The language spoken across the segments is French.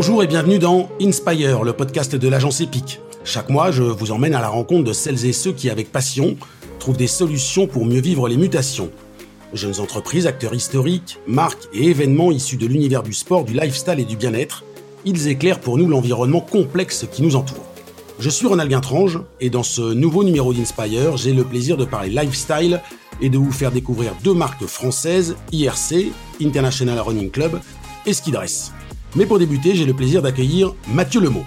Bonjour et bienvenue dans Inspire, le podcast de l'agence EPIC. Chaque mois, je vous emmène à la rencontre de celles et ceux qui, avec passion, trouvent des solutions pour mieux vivre les mutations. Jeunes entreprises, acteurs historiques, marques et événements issus de l'univers du sport, du lifestyle et du bien-être, ils éclairent pour nous l'environnement complexe qui nous entoure. Je suis Ronald Guintrange et dans ce nouveau numéro d'Inspire, j'ai le plaisir de parler lifestyle et de vous faire découvrir deux marques françaises, IRC, International Running Club, et Skidress. Mais pour débuter, j'ai le plaisir d'accueillir Mathieu Lemot.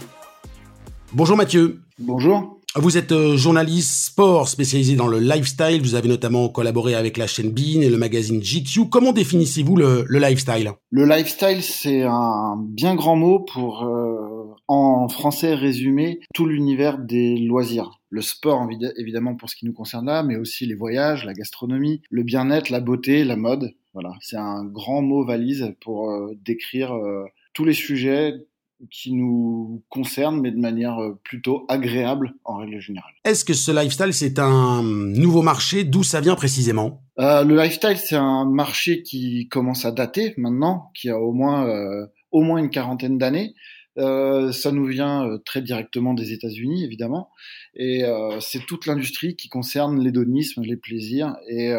Bonjour Mathieu. Bonjour. Vous êtes euh, journaliste sport spécialisé dans le lifestyle. Vous avez notamment collaboré avec la chaîne Bean et le magazine GQ. Comment définissez-vous le, lifestyle? Le lifestyle, c'est un bien grand mot pour, euh, en français résumé, tout l'univers des loisirs. Le sport, évidemment, pour ce qui nous concerne là, mais aussi les voyages, la gastronomie, le bien-être, la beauté, la mode. Voilà, c'est un grand mot valise pour euh, décrire tous les sujets qui nous concerne, mais de manière euh, plutôt agréable en règle générale. Est-ce que ce lifestyle, c'est un nouveau marché? D'où ça vient précisément? Euh, Le lifestyle, c'est un marché qui commence à dater maintenant, qui a au moins, euh, au moins une quarantaine d'années. Euh, ça nous vient euh, très directement des États-Unis, évidemment, et euh, c'est toute l'industrie qui concerne l'hédonisme, les plaisirs et,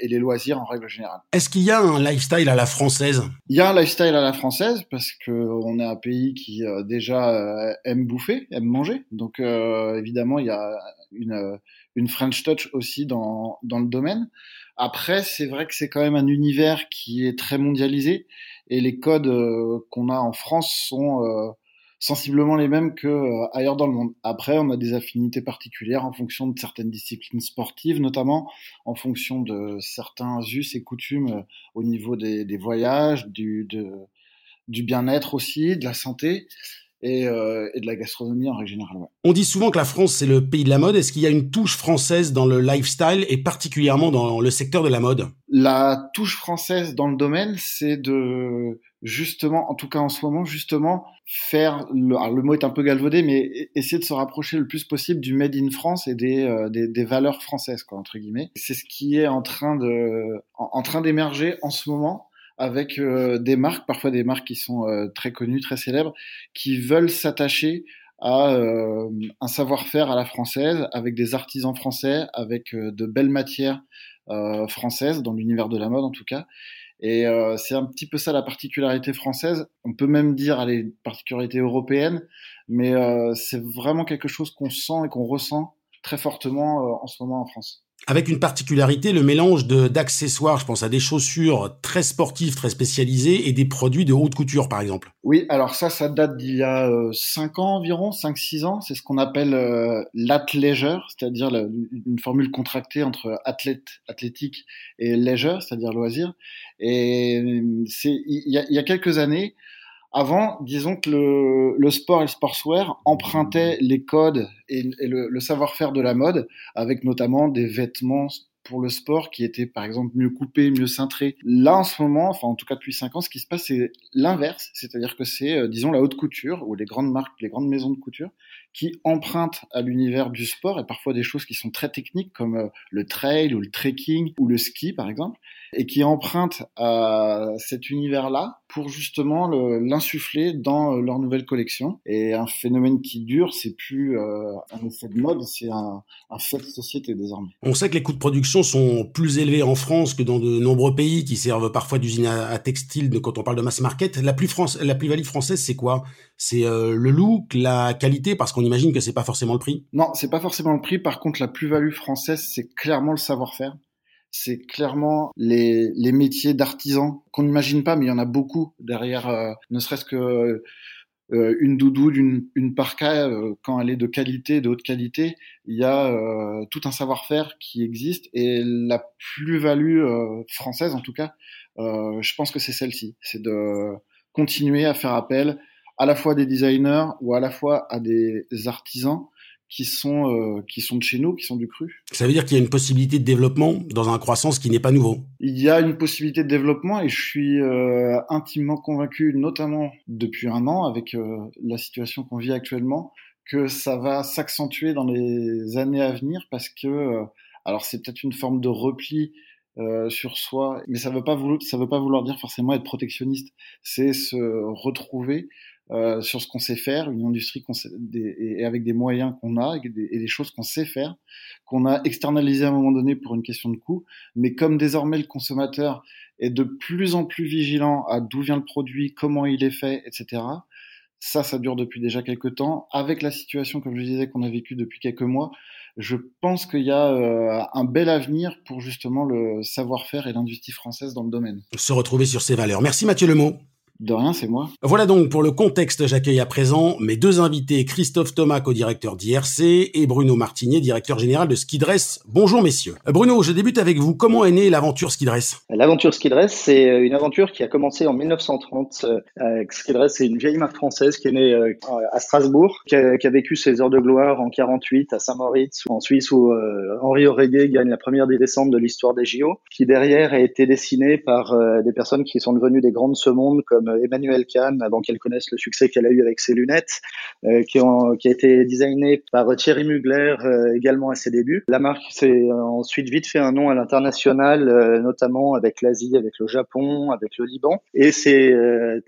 et, les loisirs en règle générale. Est-ce qu'il y a un lifestyle à la française? Il y a un lifestyle à la française parce que on est un pays qui déjà aime bouffer, aime manger, donc évidemment il y a une, une French touch aussi dans, dans le domaine. Après, c'est vrai que c'est quand même un univers qui est très mondialisé et les codes euh, qu'on a en France sont euh, sensiblement les mêmes que euh, ailleurs dans le monde. Après, on a des affinités particulières en fonction de certaines disciplines sportives, notamment en fonction de certains us et coutumes au niveau des, des voyages, du, de, du bien-être aussi, de la santé. Et, euh, et, de la gastronomie en règle générale. On dit souvent que la France c'est le pays de la mode. Est-ce qu'il y a une touche française dans le lifestyle et particulièrement dans le secteur de la mode? La touche française dans le domaine, c'est de justement, en tout cas en ce moment, justement faire. Le, alors le mot est un peu galvaudé, mais e-, essayer de se rapprocher le plus possible du made in France et des, euh, des, des, valeurs françaises, quoi, entre guillemets. C'est ce qui est en train de en, en train d'émerger en ce moment avec euh, des marques, parfois des marques qui sont euh, très connues, très célèbres, qui veulent s'attacher à euh, un savoir-faire à la française, avec des artisans français, avec de belles matières françaises, dans l'univers de la mode en tout cas. Et c'est un petit peu ça la particularité française. On peut même dire les particularités européennes, mais c'est vraiment quelque chose qu'on sent et qu'on ressent très fortement en ce moment en France avec une particularité, le mélange d'accessoires, je pense à des chaussures très sportives, très spécialisées, et des produits de haute couture, par exemple. Oui, alors ça, ça date d'il y a euh, 5 ans environ, 5-6 ans. C'est ce qu'on appelle euh, l'athleisure, c'est-à-dire une formule contractée entre athlète, athlétique et leisure, c'est-à-dire loisir. Et il y a, y a quelques années, avant, disons que le, sport et le sportswear empruntaient les codes et, le, le savoir-faire de la mode, avec notamment des vêtements pour le sport qui étaient par exemple mieux coupés, mieux cintrés. Là en ce moment, enfin en tout cas depuis 5 ans, ce qui se passe c'est l'inverse, c'est-à-dire que c'est euh, disons la haute couture ou les grandes marques, les grandes maisons de couture qui empruntent à l'univers du sport et parfois des choses qui sont très techniques comme euh, le trail ou le trekking ou le ski par exemple et qui empruntent à cet univers-là pour justement l'insuffler dans euh, leur nouvelle collection. Et un phénomène qui dure, c'est plus euh, un effet de mode, c'est un, un, fait de société désormais. On sait que les coûts de production sont plus élevés en France que dans de nombreux pays qui servent parfois d'usine à, textile quand on parle de mass market. La plus France, la plus-value française, c'est quoi? C'est euh, le look, la qualité, parce qu'on imagine que c'est pas forcément le prix? Non, c'est pas forcément le prix. Par contre, la plus-value française, c'est clairement le savoir-faire c'est clairement les, les métiers d'artisans qu'on n'imagine pas, mais il y en a beaucoup derrière, euh, ne serait-ce que euh, une doudou, une, une parka, euh, quand elle est de qualité, de haute qualité, il y a tout un savoir-faire qui existe et la plus-value française, en tout cas, je pense que c'est celle-ci, c'est de continuer à faire appel à la fois des designers ou à la fois à des artisans qui sont euh, qui sont de chez nous, qui sont du cru. Ça veut dire qu'il y a une possibilité de développement dans un croissance qui n'est pas nouveau. Il y a une possibilité de développement et je suis euh, intimement convaincu, notamment depuis un an avec euh, la situation qu'on vit actuellement, que ça va s'accentuer dans les années à venir parce que alors c'est peut-être une forme de repli sur soi, mais ça veut pas vouloir, ça veut pas vouloir dire forcément être protectionniste. C'est se retrouver euh, sur ce qu'on sait faire, une industrie et avec des moyens qu'on a et des, choses qu'on sait faire, qu'on a externalisé à un moment donné pour une question de coût. Mais comme désormais le consommateur est de plus en plus vigilant à d'où vient le produit, comment il est fait, etc. Ça, ça dure depuis déjà quelques temps. Avec la situation, comme je disais, qu'on a vécue depuis quelques mois, je pense qu'il y a euh, un bel avenir pour justement le savoir-faire et l'industrie française dans le domaine. Se retrouver sur ces valeurs. Merci Mathieu Lemot. De rien, c'est moi. Voilà donc pour le contexte, j'accueille à présent mes deux invités, Christophe Thomas, co-directeur d'IRC, et Bruno Martinier, directeur général de Skidress. Bonjour messieurs. Euh, Bruno, je débute avec vous. Comment est née l'aventure Skidress L'aventure Skidress, c'est euh, une aventure qui a commencé en 1930. Euh, Skidress, c'est une vieille marque française qui est née à Strasbourg, qui a, vécu ses heures de gloire en 48 à Saint-Moritz, en Suisse, où Henri Oreguet gagne la première des descentes de l'histoire des JO, qui derrière a été dessinée par des personnes qui sont devenues des grandes de ce monde, comme euh, Emmanuel Kahn, avant qu'elle connaisse le succès qu'elle a eu avec ses lunettes, euh, qui, qui a été designé par Thierry Mugler euh, également à ses débuts. La marque s'est ensuite vite fait un nom à l'international, notamment avec l'Asie, avec le Japon, avec le Liban, et s'est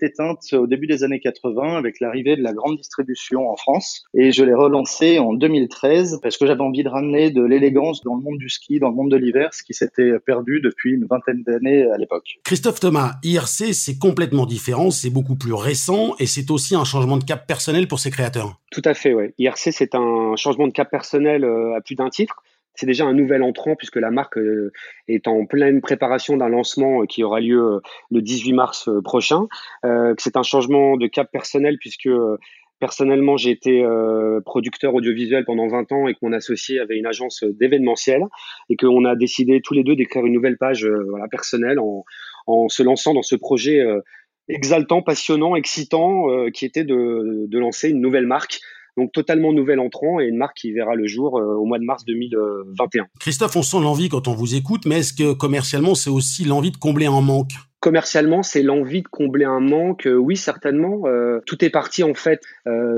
éteinte au début des années 80 avec l'arrivée de la grande distribution en France. Et je l'ai relancée en 2013 parce que j'avais envie de ramener de l'élégance dans le monde du ski, dans le monde de l'hiver, ce qui s'était perdu depuis une vingtaine d'années à l'époque. Christophe Thomas, IRC, c'est complètement différent c'est beaucoup plus récent et c'est aussi un changement de cap personnel pour ses créateurs. Tout à fait, oui. IRC, c'est un changement de cap personnel euh, à plus d'un titre. C'est déjà un nouvel entrant puisque la marque euh, est en pleine préparation d'un lancement euh, qui aura lieu le 18 mars prochain. C'est un changement de cap personnel puisque Personnellement, j'ai été producteur audiovisuel pendant 20 ans et que mon associé avait une agence d'événementiel et qu'on a décidé tous les deux d'écrire une nouvelle page personnelle en, se lançant dans ce projet exaltant, passionnant, excitant, euh, qui était de, de, lancer une nouvelle marque. Donc totalement nouvel entrant et une marque qui verra le jour euh, au mois de mars 2021. Christophe, on sent l'envie quand on vous écoute, mais est-ce que commercialement c'est aussi l'envie de combler un manque? Commercialement, c'est l'envie de combler un manque. Euh, oui, certainement. tout est parti en fait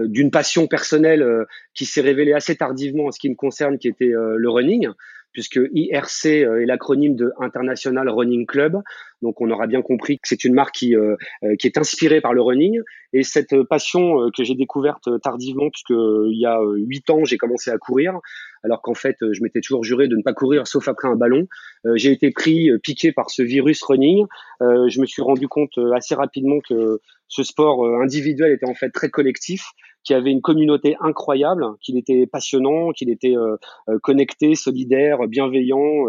d'une passion personnelle qui s'est révélée assez tardivement en ce qui me concerne, qui était le running puisque IRC est l'acronyme de International Running Club. Donc on aura bien compris que c'est une marque qui, euh, euh, est inspirée par le running. Et cette passion euh, que j'ai découverte tardivement, puisque il y a huit ans, j'ai commencé à courir, alors qu'en fait, je m'étais toujours juré de ne pas courir sauf après un ballon. j'ai été pris, piqué par ce virus running. je me suis rendu compte assez rapidement que ce sport individuel était en fait très collectif qui avait une communauté incroyable, qu'il était passionnant, qu'il était connecté, solidaire, bienveillant,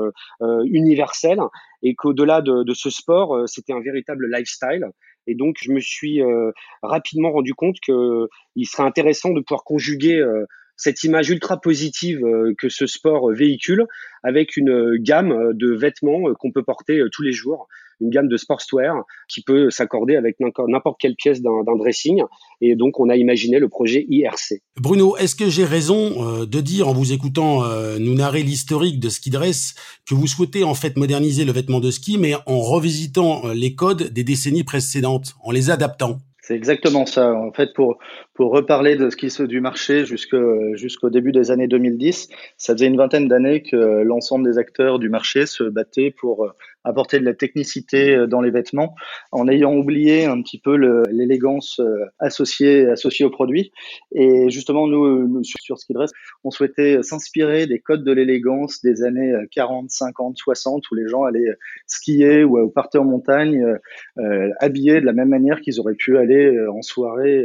universel, et qu'au-delà de, de, ce sport, euh, c'était un véritable lifestyle. Et donc, je me suis euh, rapidement rendu compte qu'il serait intéressant de pouvoir conjuguer euh, cette image ultra positive que ce sport véhicule avec une gamme de vêtements qu'on peut porter tous les jours une gamme de sportswear qui peut s'accorder avec n'importe quelle pièce d'un dressing. Et donc, on a imaginé le projet IRC. Bruno, est-ce que j'ai raison euh, de dire, en vous écoutant euh, nous narrer l'historique de Ski Dress, que vous souhaitez en fait moderniser le vêtement de ski, mais en revisitant euh, les codes des décennies précédentes, en les adaptant? C'est exactement ça. En fait, pour, pour reparler de ce qui se du marché jusqu'au début des années 2010, ça faisait une vingtaine d'années que l'ensemble des acteurs du marché se battaient pour apporter de la technicité euh, dans les vêtements en ayant oublié un petit peu l'élégance euh, associée, associée au produit. Et justement, nous, nous sur, Ski Dress, on souhaitait s'inspirer des codes de l'élégance des années 40, 50, 60 où les gens allaient skier ou, partaient en montagne euh, habillés de la même manière qu'ils auraient pu aller en soirée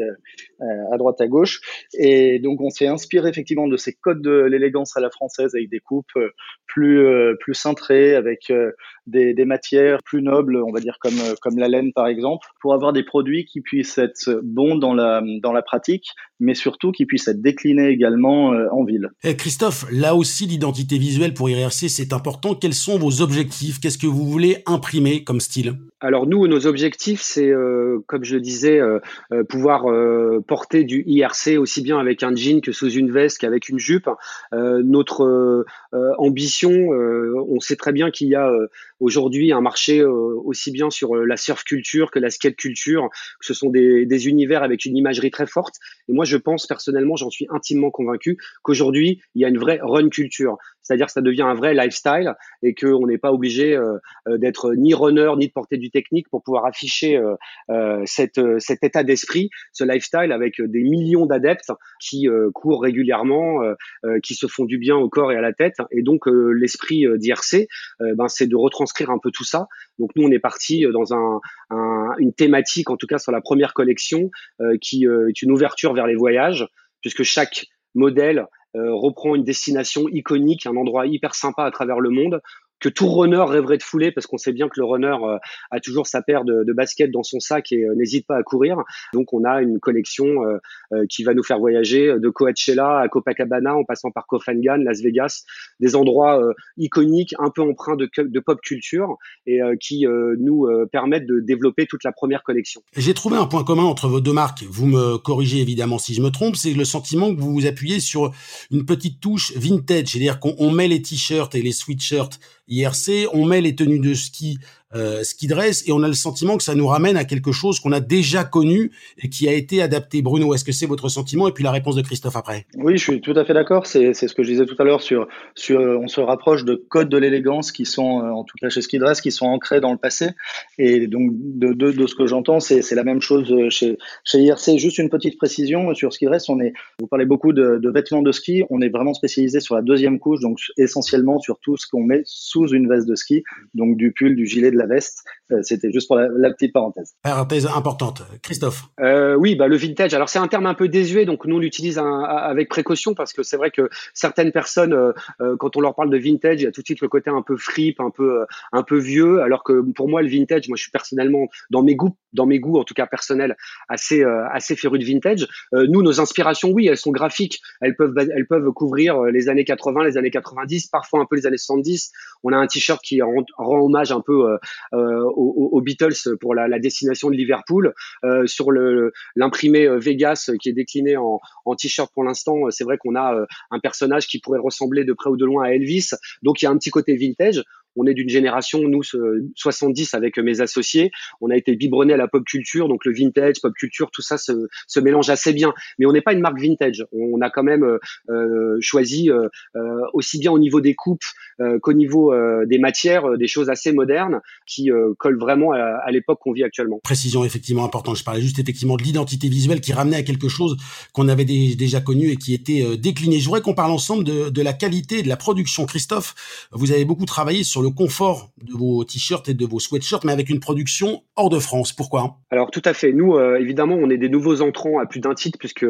à droite à gauche. Et donc, on s'est inspiré effectivement de ces codes de l'élégance à la française avec des coupes plus, plus cintrées, avec des des, matières plus nobles, on va dire comme, comme la laine par exemple, pour avoir des produits qui puissent être bons dans la, dans la pratique, mais surtout qui puissent être déclinés également euh, en ville. Et eh, Christophe, là aussi l'identité visuelle pour IRC c'est important. Quels sont vos objectifs? Qu'est-ce que vous voulez imprimer comme style? Alors nous, nos objectifs, c'est, euh, comme je le disais, euh, pouvoir porter du IRC aussi bien avec un jean que sous une veste qu'avec une jupe. notre ambition, on sait très bien qu'il y a aujourd'hui un marché euh, aussi bien sur euh, la surf culture que la skate culture, ce sont des univers avec une imagerie très forte. Et moi, je pense personnellement, j'en suis intimement convaincu qu'aujourd'hui, il y a une vraie run culture. C'est-à-dire que ça devient un vrai lifestyle et qu'on n'est pas obligé euh, euh, d'être ni runner ni de porter du technique pour pouvoir afficher cette, cet état d'esprit, ce lifestyle avec des millions d'adeptes qui courent régulièrement, qui se font du bien au corps et à la tête. Et donc l'esprit d'IRC, ben, c'est de retranscrire un peu tout ça. Donc nous, on est parti dans un, un, une thématique, en tout cas sur la première collection, qui est une ouverture vers les voyages, puisque chaque modèle euh, reprend une destination iconique, un endroit hyper sympa à travers le monde que tout runner rêverait de fouler parce qu'on sait bien que le runner euh, a toujours sa paire de, de baskets dans son sac et euh, n'hésite pas à courir. Donc on a une collection euh, qui va nous faire voyager de Coachella à Copacabana en passant par Kofangan, Las Vegas, des endroits iconiques, un peu empreints de, de pop culture et qui nous permettent de développer toute la première collection. J'ai trouvé un point commun entre vos deux marques. Vous me corrigez évidemment si je me trompe, c'est le sentiment que vous vous appuyez sur une petite touche vintage, c'est-à-dire qu'on met les t-shirts et les sweatshirts IRC, on met les tenues de ski euh, dress et on a le sentiment que ça nous ramène à quelque chose qu'on a déjà connu et qui a été adapté. Bruno, est-ce que c'est votre sentiment Et puis la réponse de Christophe après? Oui, je suis tout à fait d'accord. C'est ce que je disais tout à l'heure sur, sur on se rapproche de codes de l'élégance qui sont, euh, en tout cas chez ski dress, qui sont ancrés dans le passé. Et donc de, de, ce que j'entends, c'est la même chose chez, chez IRC. Juste une petite précision sur ski dress, on est, vous parlez beaucoup de, de vêtements de ski, on est vraiment spécialisé sur la deuxième couche, donc essentiellement sur tout ce qu'on met sous une veste de ski, donc du pull, du gilet, de la veste. Euh, c'était juste pour la, petite parenthèse. Parenthèse importante. Christophe. Euh, oui, bah, le vintage. Alors c'est un terme un peu désuet, donc nous on l'utilise avec précaution parce que c'est vrai que certaines personnes, euh, quand on leur parle de vintage, il y a tout de suite le côté un peu fripe, un peu, un peu vieux. Alors que pour moi, le vintage, moi je suis personnellement dans mes goûts, dans mes goûts en tout cas personnels, assez, assez féru de vintage. nous, nos inspirations, oui, elles sont graphiques. Elles peuvent, elles peuvent couvrir les années 80, les années 90, parfois un peu les années 70. On a un t-shirt qui rend, rend, hommage un peu euh, aux, Beatles pour la, destination de Liverpool. Euh, sur l'imprimé euh, Vegas qui est décliné en, en t-shirt pour l'instant, c'est vrai qu'on a un personnage qui pourrait ressembler de près ou de loin à Elvis. Donc il y a un petit côté vintage on est d'une génération, nous, 70 avec mes associés, on a été biberonnés à la pop culture, donc le vintage, pop culture, tout ça se, mélange assez bien. Mais on n'est pas une marque vintage. On a quand même euh, choisi, euh, euh, aussi bien au niveau des coupes qu'au niveau des matières, des choses assez modernes qui collent vraiment à, à l'époque qu'on vit actuellement. Précision effectivement importante. Je parlais juste effectivement de l'identité visuelle qui ramenait à quelque chose qu'on avait déjà connu et qui était décliné. Je voudrais qu'on parle ensemble de, de la qualité de la production. Christophe, vous avez beaucoup travaillé sur le confort de vos t-shirts et de vos sweatshirts, mais avec une production hors de France. Pourquoi Alors tout à fait. Nous, euh, évidemment, on est des nouveaux entrants à plus d'un titre, puisque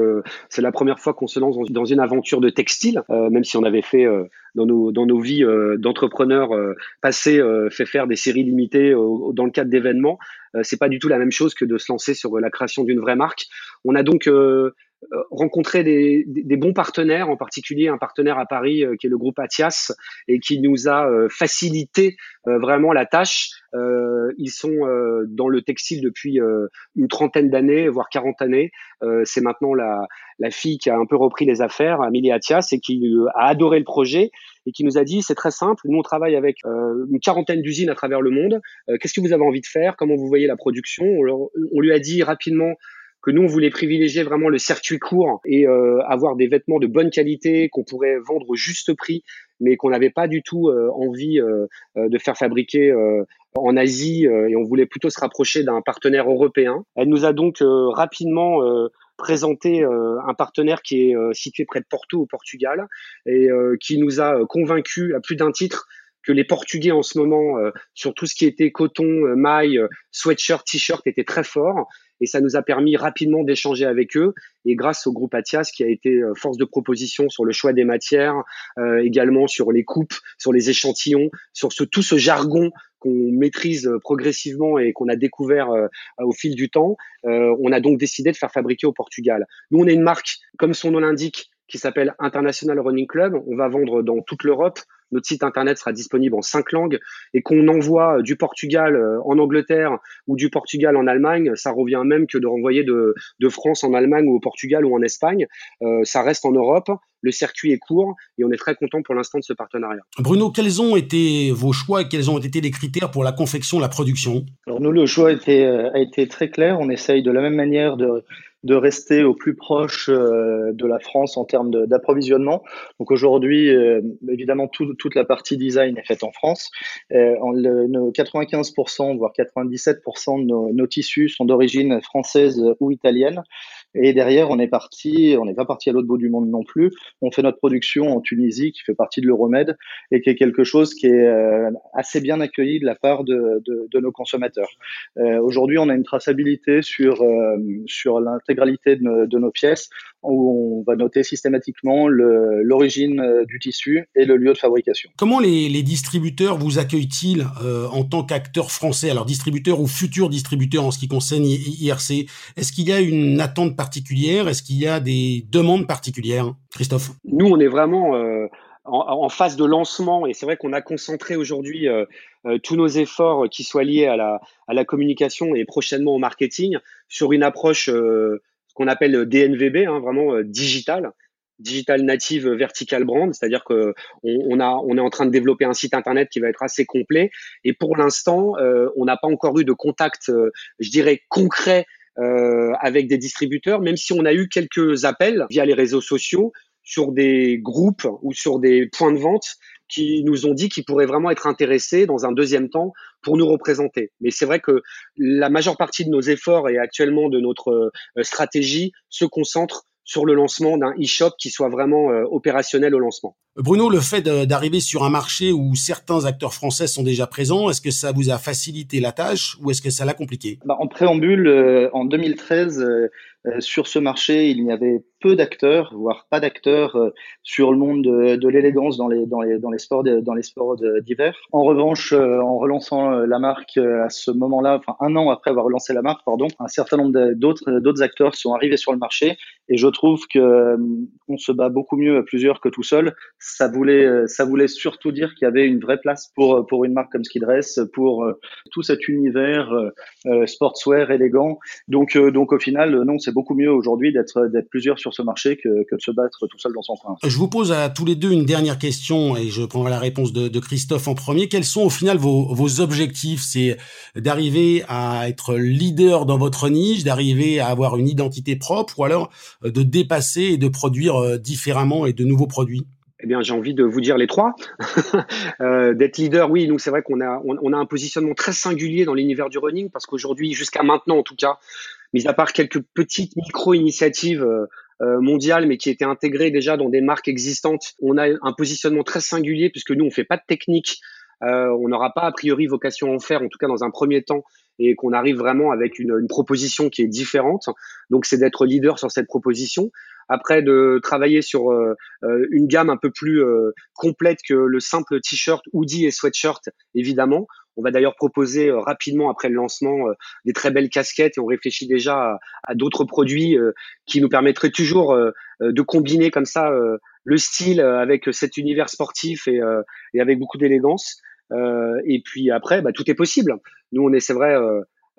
c'est la première fois qu'on se lance dans une aventure de textile, euh, même si on avait fait euh, dans nos dans nos vies d'entrepreneurs passés fait faire des séries limitées dans le cadre d'événements. c'est pas du tout la même chose que de se lancer sur la création d'une vraie marque. On a donc euh, rencontrer des, des, bons partenaires, en particulier un partenaire à Paris euh, qui est le groupe Atias et qui nous a euh, facilité vraiment la tâche. Ils sont dans le textile depuis une trentaine d'années, voire 40 années. C'est maintenant la, la fille qui a un peu repris les affaires, Amélie Atias, et qui a adoré le projet et qui nous a dit c'est très simple, nous on travaille avec une quarantaine d'usines à travers le monde. Qu'est-ce que vous avez envie de faire? Comment vous voyez la production? On lui a dit rapidement que nous on voulait privilégier vraiment le circuit court et euh, avoir des vêtements de bonne qualité qu'on pourrait vendre au juste prix, mais qu'on n'avait pas du tout euh, envie euh, de faire fabriquer en Asie et on voulait plutôt se rapprocher d'un partenaire européen. Elle nous a donc rapidement présenté un partenaire qui est situé près de Porto au Portugal et qui nous a convaincus à plus d'un titre que les Portugais en ce moment, sur tout ce qui était coton, maille, sweatshirt, t-shirt, étaient très forts et ça nous a permis rapidement d'échanger avec eux. Et grâce au groupe Atias, qui a été euh, force de proposition sur le choix des matières, euh, également sur les coupes, sur les échantillons, sur ce, tout ce jargon qu'on maîtrise progressivement et qu'on a découvert euh, au fil du temps, on a donc décidé de faire fabriquer au Portugal. Nous, on est une marque, comme son nom l'indique, qui s'appelle International Running Club. On va vendre dans toute l'Europe. Notre site internet sera disponible en cinq langues et qu'on envoie du Portugal euh, en Angleterre ou du Portugal en Allemagne, ça revient même que de renvoyer de, de France en Allemagne ou au Portugal ou en Espagne. Euh, ça reste en Europe. Le circuit est court et on est très content pour l'instant de ce partenariat. Bruno, quels ont été vos choix et quels ont été les critères pour la confection, la production? Alors nous, le choix a été, euh, a été très clair. On essaye de la même manière de de rester au plus proche de la France en termes d'approvisionnement. Donc aujourd'hui, évidemment, toute la partie design est faite en France. En, 95%, voire 97% de nos, nos tissus sont d'origine française ou italienne. Et derrière, on est parti, on n'est pas parti à l'autre bout du monde non plus. On fait notre production en Tunisie, qui fait partie de l'Euromède, et qui est quelque chose qui est euh, assez bien accueilli de la part de, de, de nos consommateurs. Euh, Aujourd'hui, on a une traçabilité sur, euh, sur l'intégralité de, de, nos pièces, où on va noter systématiquement l'origine euh, du tissu et le lieu de fabrication. Comment les, les distributeurs vous accueillent-ils en tant qu'acteurs français, alors distributeurs ou futurs distributeurs en ce qui concerne IRC Est-ce qu'il y a une attente particulière? Est-ce qu'il y a des demandes particulières? Christophe. Nous, on est vraiment euh, en, phase de lancement et c'est vrai qu'on a concentré aujourd'hui euh, euh, tous nos efforts qui soient liés à la, à la communication et prochainement au marketing sur une approche qu'on appelle DNVB, hein, vraiment digital digital native vertical brand, c'est-à-dire que on, est en train de développer un site internet qui va être assez complet. Et pour l'instant, on n'a pas encore eu de contact, je dirais concret euh, avec des distributeurs, même si on a eu quelques appels via les réseaux sociaux sur des groupes ou sur des points de vente qui nous ont dit qu'ils pourraient vraiment être intéressés dans un deuxième temps pour nous représenter. Mais c'est vrai que la majeure partie de nos efforts et actuellement de notre euh, stratégie se concentre sur le lancement d'un e-shop qui soit vraiment euh, opérationnel au lancement. Bruno, le fait d'arriver sur un marché où certains acteurs français sont déjà présents, est-ce que ça vous a facilité la tâche ou est-ce que ça l'a compliqué? Bah, En préambule, euh, en 2013, euh, sur ce marché, il y avait peu d'acteurs, voire pas d'acteurs euh, sur le monde de, l'élégance dans les, dans, les, dans les sports dans les sports d'hiver. En revanche, euh, en relançant la marque à ce moment-là, enfin un an après avoir relancé la marque, pardon, un certain nombre d'autres d'autres acteurs sont arrivés sur le marché et je trouve que on se bat beaucoup mieux à plusieurs que tout seul. Ça voulait ça voulait surtout dire qu'il y avait une vraie place pour pour une marque comme Skidress, pour tout cet univers sportswear élégant. Donc donc au final non c'est beaucoup mieux aujourd'hui d'être d'être plusieurs sur ce marché que, que, de se battre tout seul dans son coin. Je vous pose à tous les deux une dernière question et je prendrai la réponse de, de Christophe en premier. Quels sont au final vos, vos objectifs? C'est d'arriver à être leader dans votre niche, d'arriver à avoir une identité propre ou alors euh, de dépasser et de produire euh, différemment et de nouveaux produits? Eh bien, j'ai envie de vous dire les trois. euh, D'être leader, oui, nous, c'est vrai qu'on a, on, a un positionnement très singulier dans l'univers du running parce qu'aujourd'hui, jusqu'à maintenant en tout cas, mis à part quelques petites micro-initiatives euh, euh, mondiales, mais qui étaient intégrées déjà dans des marques existantes, on a un positionnement très singulier puisque nous, on fait pas de technique. On n'aura pas a priori vocation à en faire, en tout cas dans un premier temps, et qu'on arrive vraiment avec une, une, proposition qui est différente. Donc, c'est d'être leader sur cette proposition. Après, de travailler sur euh, une gamme un peu plus complète que le simple t-shirt, hoodie et sweatshirt, évidemment. On va d'ailleurs proposer euh, rapidement après le lancement euh, des très belles casquettes et on réfléchit déjà à, d'autres produits euh, qui nous permettraient toujours de combiner comme ça le style avec cet univers sportif et, avec beaucoup d'élégance. et puis après, bah, tout est possible. Nous, on est, c'est vrai,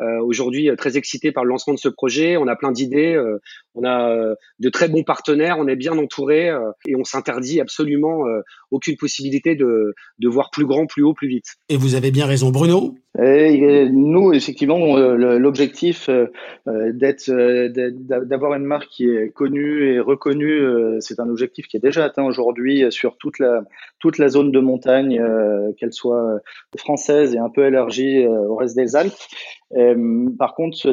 euh, aujourd'hui euh, très excité par le lancement de ce projet. On a plein d'idées, euh, on a de très bons partenaires, on est bien entouré et on s'interdit absolument aucune possibilité de, de voir plus grand, plus haut, plus vite. Et vous avez bien raison, Bruno. Et nous, effectivement, l'objectif d'être, d'avoir une marque qui est connue et reconnue, c'est un objectif qui est déjà atteint aujourd'hui sur toute la toute la zone de montagne, qu'elle soit française et un peu élargie au reste des Alpes. Euh, par contre,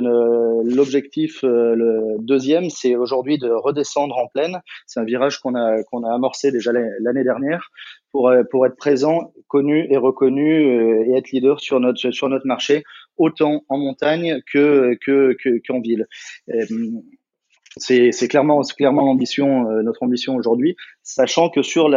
l'objectif, euh, le deuxième, c'est aujourd'hui de redescendre en plaine. C'est un virage qu'on a a amorcé déjà l'année dernière pour euh, pour être présent, connu et reconnu et être leader sur notre sur notre marché, autant en montagne que que qu'en ville. C'est clairement, l'ambition, euh, notre ambition aujourd'hui, sachant que sur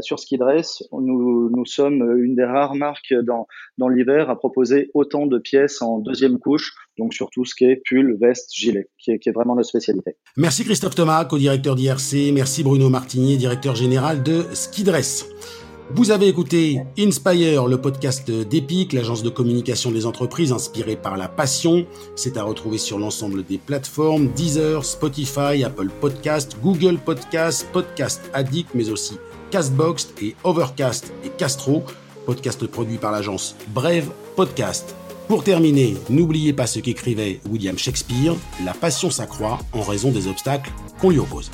sur Skidress, nous, sommes une des rares marques dans, l'hiver à proposer autant de pièces en deuxième couche, donc sur tout ce qui est pull, veste, gilet, qui est, vraiment notre spécialité. Merci Christophe Thomas, co-directeur d'IRC, merci Bruno Martinier, directeur général de Skidress. Vous avez écouté Inspire, le podcast d'Epic, l'agence de communication des entreprises inspirée par la passion. C'est à retrouver sur l'ensemble des plateformes Deezer, Spotify, Apple Podcast, Google Podcast, Podcast Addict, mais aussi Castbox et Overcast et Castro, podcast produit par l'agence Brève Podcast. Pour terminer, n'oubliez pas ce qu'écrivait William Shakespeare, la passion s'accroît en raison des obstacles qu'on lui oppose.